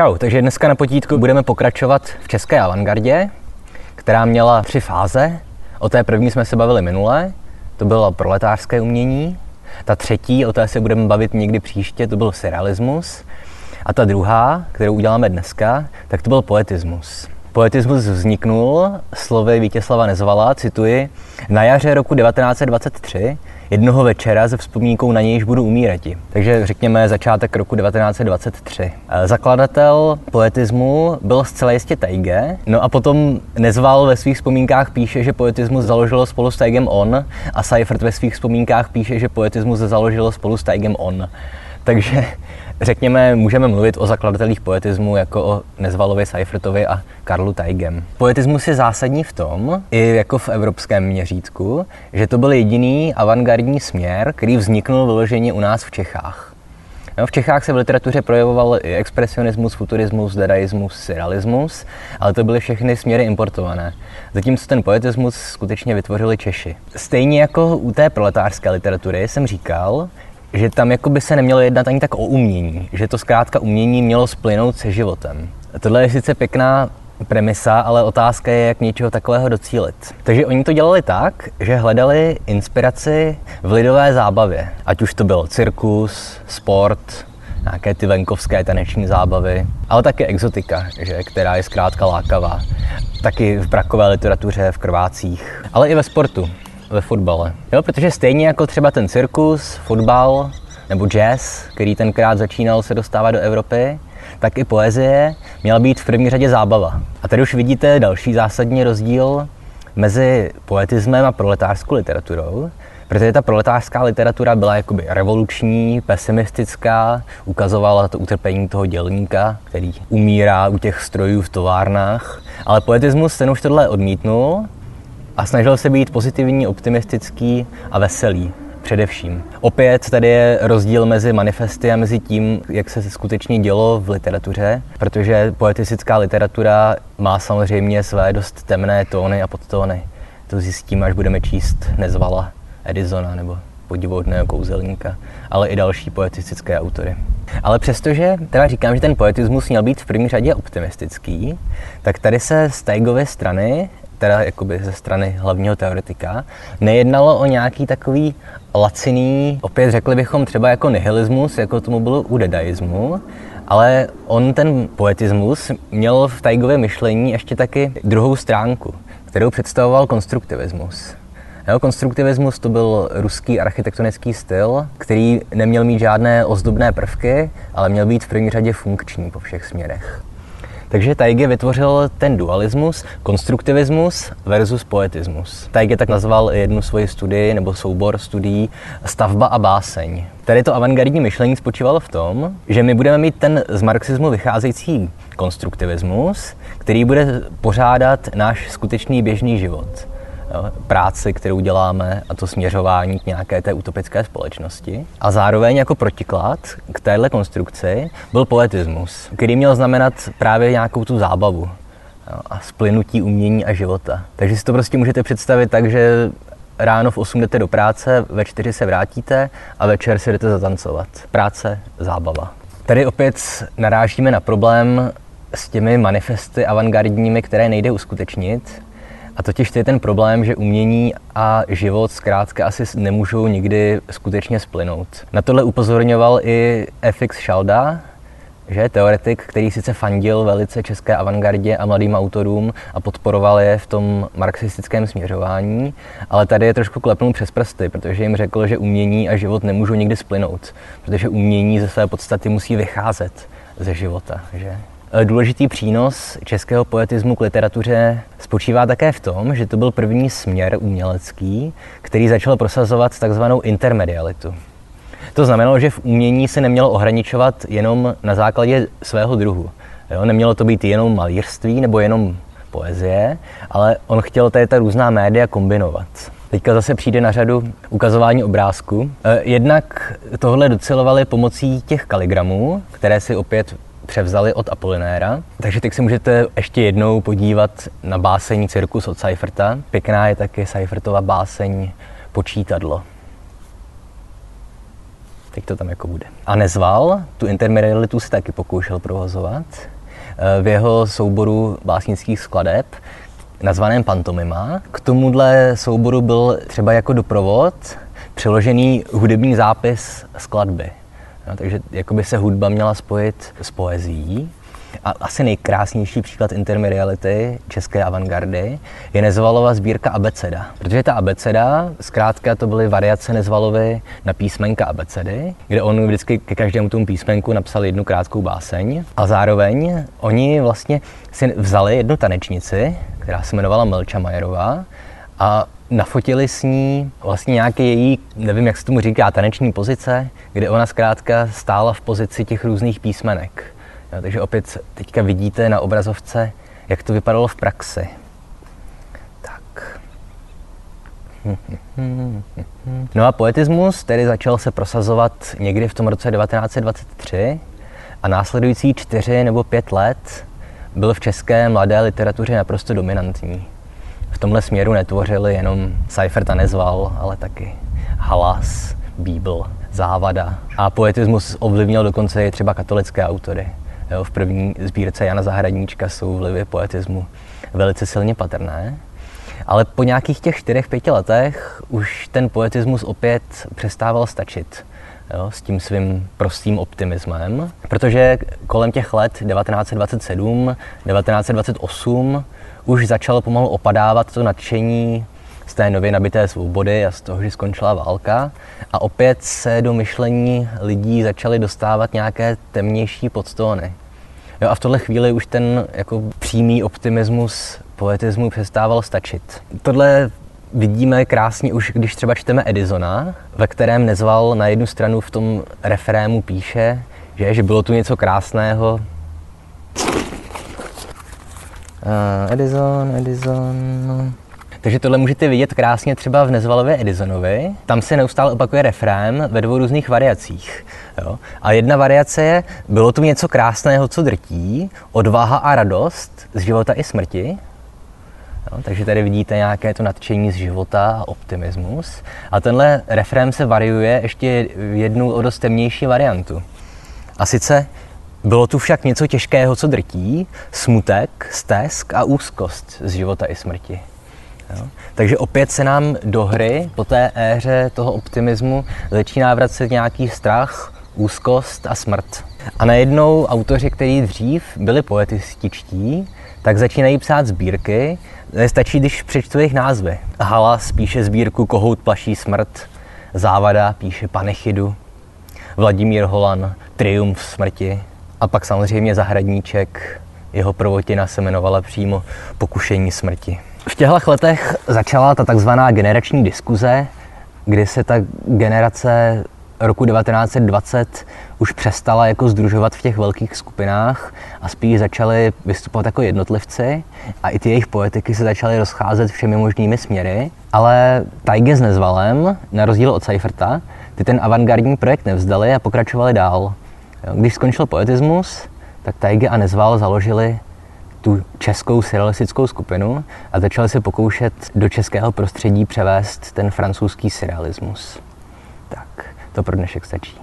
Čau, takže dneska na potítku budeme pokračovat v české avantgardě, která měla tři fáze. O té první jsme se bavili minule, to bylo proletářské umění. Ta třetí, o té se budeme bavit někdy příště, to byl surrealismus. A ta druhá, kterou uděláme dneska, tak to byl poetismus. Poetismus vzniknul slovy Vítězslava Nezvala, cituji, na jaře roku 1923 jednoho večera se vzpomínkou na nějž budu umírati. Takže řekněme začátek roku 1923. Eh, zakladatel poetismu byl zcela jistě Taige, no a potom Nezval ve svých vzpomínkách píše, že poetismus založilo spolu s Taigem on a Seifert ve svých vzpomínkách píše, že poetismus založilo spolu s Taigem on. Takže řekněme, můžeme mluvit o zakladatelích poetismu jako o Nezvalovi, Seifertovi a Karlu Taigem. Poetismus je zásadní v tom, i jako v evropském měřítku, že to byl jediný avantgardní směr, který vzniknul vyloženě u nás v Čechách. No, v Čechách se v literatuře projevoval i expresionismus, futurismus, dadaismus, surrealismus, ale to byly všechny směry importované. Zatímco ten poetismus skutečně vytvořili Češi. Stejně jako u té proletářské literatury jsem říkal, že tam jako by se nemělo jednat ani tak o umění, že to zkrátka umění mělo splynout se životem. Tohle je sice pěkná premisa, ale otázka je, jak něčeho takového docílit. Takže oni to dělali tak, že hledali inspiraci v lidové zábavě. Ať už to byl cirkus, sport, nějaké ty venkovské taneční zábavy, ale také exotika, že, která je zkrátka lákavá. Taky v brakové literatuře, v krvácích, ale i ve sportu ve fotbale. Jo, protože stejně jako třeba ten cirkus, fotbal nebo jazz, který tenkrát začínal se dostávat do Evropy, tak i poezie měla být v první řadě zábava. A tady už vidíte další zásadní rozdíl mezi poetismem a proletářskou literaturou, protože ta proletářská literatura byla jakoby revoluční, pesimistická, ukazovala to utrpení toho dělníka, který umírá u těch strojů v továrnách, ale poetismus ten už tohle odmítnul a snažil se být pozitivní, optimistický a veselý především. Opět tady je rozdíl mezi manifesty a mezi tím, jak se skutečně dělo v literatuře, protože poetická literatura má samozřejmě své dost temné tóny a podtóny. To zjistíme, až budeme číst Nezvala Edisona nebo podivodného kouzelníka, ale i další poetistické autory. Ale přestože teda říkám, že ten poetismus měl být v první řadě optimistický, tak tady se z Teigovy strany teda jakoby ze strany hlavního teoretika, nejednalo o nějaký takový laciný, opět řekli bychom třeba jako nihilismus, jako tomu bylo u dadaismu, ale on ten poetismus měl v Taigově myšlení ještě taky druhou stránku, kterou představoval konstruktivismus. Jo, konstruktivismus to byl ruský architektonický styl, který neměl mít žádné ozdobné prvky, ale měl být v první řadě funkční po všech směrech. Takže Taige vytvořil ten dualismus, konstruktivismus versus poetismus. Taige tak nazval jednu svoji studii nebo soubor studií Stavba a báseň. Tady to avantgardní myšlení spočívalo v tom, že my budeme mít ten z marxismu vycházející konstruktivismus, který bude pořádat náš skutečný běžný život práci, kterou děláme a to směřování k nějaké té utopické společnosti. A zároveň jako protiklad k téhle konstrukci byl poetismus, který měl znamenat právě nějakou tu zábavu a splynutí umění a života. Takže si to prostě můžete představit tak, že ráno v 8 jdete do práce, ve 4 se vrátíte a večer si jdete zatancovat. Práce, zábava. Tady opět narážíme na problém s těmi manifesty avantgardními, které nejde uskutečnit, a totiž to je ten problém, že umění a život zkrátka asi nemůžou nikdy skutečně splynout. Na tohle upozorňoval i FX Šalda, že je teoretik, který sice fandil velice české avantgardě a mladým autorům a podporoval je v tom marxistickém směřování, ale tady je trošku klepnul přes prsty, protože jim řekl, že umění a život nemůžou nikdy splynout, protože umění ze své podstaty musí vycházet ze života. Že? Eh, důležitý přínos českého poetismu k literatuře spočívá také v tom, že to byl první směr umělecký, který začal prosazovat takzvanou intermedialitu. To znamenalo, že v umění se nemělo ohraničovat jenom na základě svého druhu. Jo? Nemělo to být jenom malířství nebo jenom poezie, ale on chtěl tady ta různá média kombinovat. Teďka zase přijde na řadu ukazování obrázku. Eh, jednak tohle docelovali pomocí těch kaligramů, které si opět převzali od Apolinéra. Takže teď si můžete ještě jednou podívat na báseň Cirkus od Seiferta. Pěkná je taky Seifertova báseň Počítadlo. teď to tam jako bude. A Nezval tu intermedialitu se taky pokoušel provozovat. Eh, v jeho souboru básnických skladeb nazvaném Pantomima. K tomuhle souboru byl třeba jako doprovod přeložený hudební zápis skladby. No, takže jakoby se hudba měla spojit s poezí. A asi nejkrásnější příklad intermediality české avantgardy je Nezvalova sbírka Abeceda. Protože ta Abeceda, zkrátka to byly variace Nezvalovy na písmenka Abecedy, kde on vždycky ke každému tomu písmenku napsal jednu krátkou báseň. A zároveň oni vlastně si vzali jednu tanečnici, která se jmenovala Melča Majerová, a nafotili s ní vlastně nějaký její, nevím, jak se tomu říká, taneční pozice, kde ona zkrátka stála v pozici těch různých písmenek. Jo, takže opět teďka vidíte na obrazovce, jak to vypadalo v praxi. Tak. No a poetismus tedy začal se prosazovat někdy v tom roce 1923 a následující čtyři nebo pět let byl v české mladé literatuře naprosto dominantní. Tomhle směru netvořili jenom Seifert a Nezval, ale taky Halas, Bíbl, Závada. A poetismus ovlivnil dokonce i třeba katolické autory. Jo, v první sbírce Jana Zahradníčka jsou vlivy poetismu velice silně patrné. Ale po nějakých těch čtyřech, pěti letech už ten poetismus opět přestával stačit jo, s tím svým prostým optimismem, protože kolem těch let 1927, 1928 už začalo pomalu opadávat to nadšení z té nově nabité svobody a z toho, že skončila válka. A opět se do myšlení lidí začaly dostávat nějaké temnější podstóny. Jo, a v tohle chvíli už ten jako přímý optimismus poetismu přestával stačit. Tohle vidíme krásně už, když třeba čteme Edisona, ve kterém nezval na jednu stranu v tom referému píše, že, že bylo tu něco krásného. Uh, Edison, Edison, takže tohle můžete vidět krásně třeba v Nezvalově Edisonovi. Tam se neustále opakuje refrém ve dvou různých variacích. Jo? A jedna variace je, bylo tu něco krásného, co drtí, odvaha a radost z života i smrti. Jo? Takže tady vidíte nějaké to nadšení z života a optimismus. A tenhle refrém se variuje ještě jednu o dost temnější variantu. A sice bylo tu však něco těžkého, co drtí, smutek, stesk a úzkost z života i smrti. Jo? Takže opět se nám do hry po té éře toho optimismu začíná vracet nějaký strach, úzkost a smrt. A najednou autoři, kteří dřív byli poetističtí, tak začínají psát sbírky. Stačí, když přečtu jejich názvy. Hala píše sbírku Kohout plaší smrt, Závada píše Panechidu, Vladimír Holan Triumf smrti a pak samozřejmě Zahradníček, jeho prvotina se jmenovala přímo Pokušení smrti. V těchto letech začala ta takzvaná generační diskuze, kdy se ta generace roku 1920 už přestala jako združovat v těch velkých skupinách a spíš začaly vystupovat jako jednotlivci a i ty jejich poetiky se začaly rozcházet všemi možnými směry. Ale Tajge s Nezvalem, na rozdíl od Seiferta, ty ten avantgardní projekt nevzdali a pokračovali dál. Když skončil poetismus, tak Tajge a Nezval založili tu českou surrealistickou skupinu a začali se pokoušet do českého prostředí převést ten francouzský surrealismus. Tak, to pro dnešek stačí.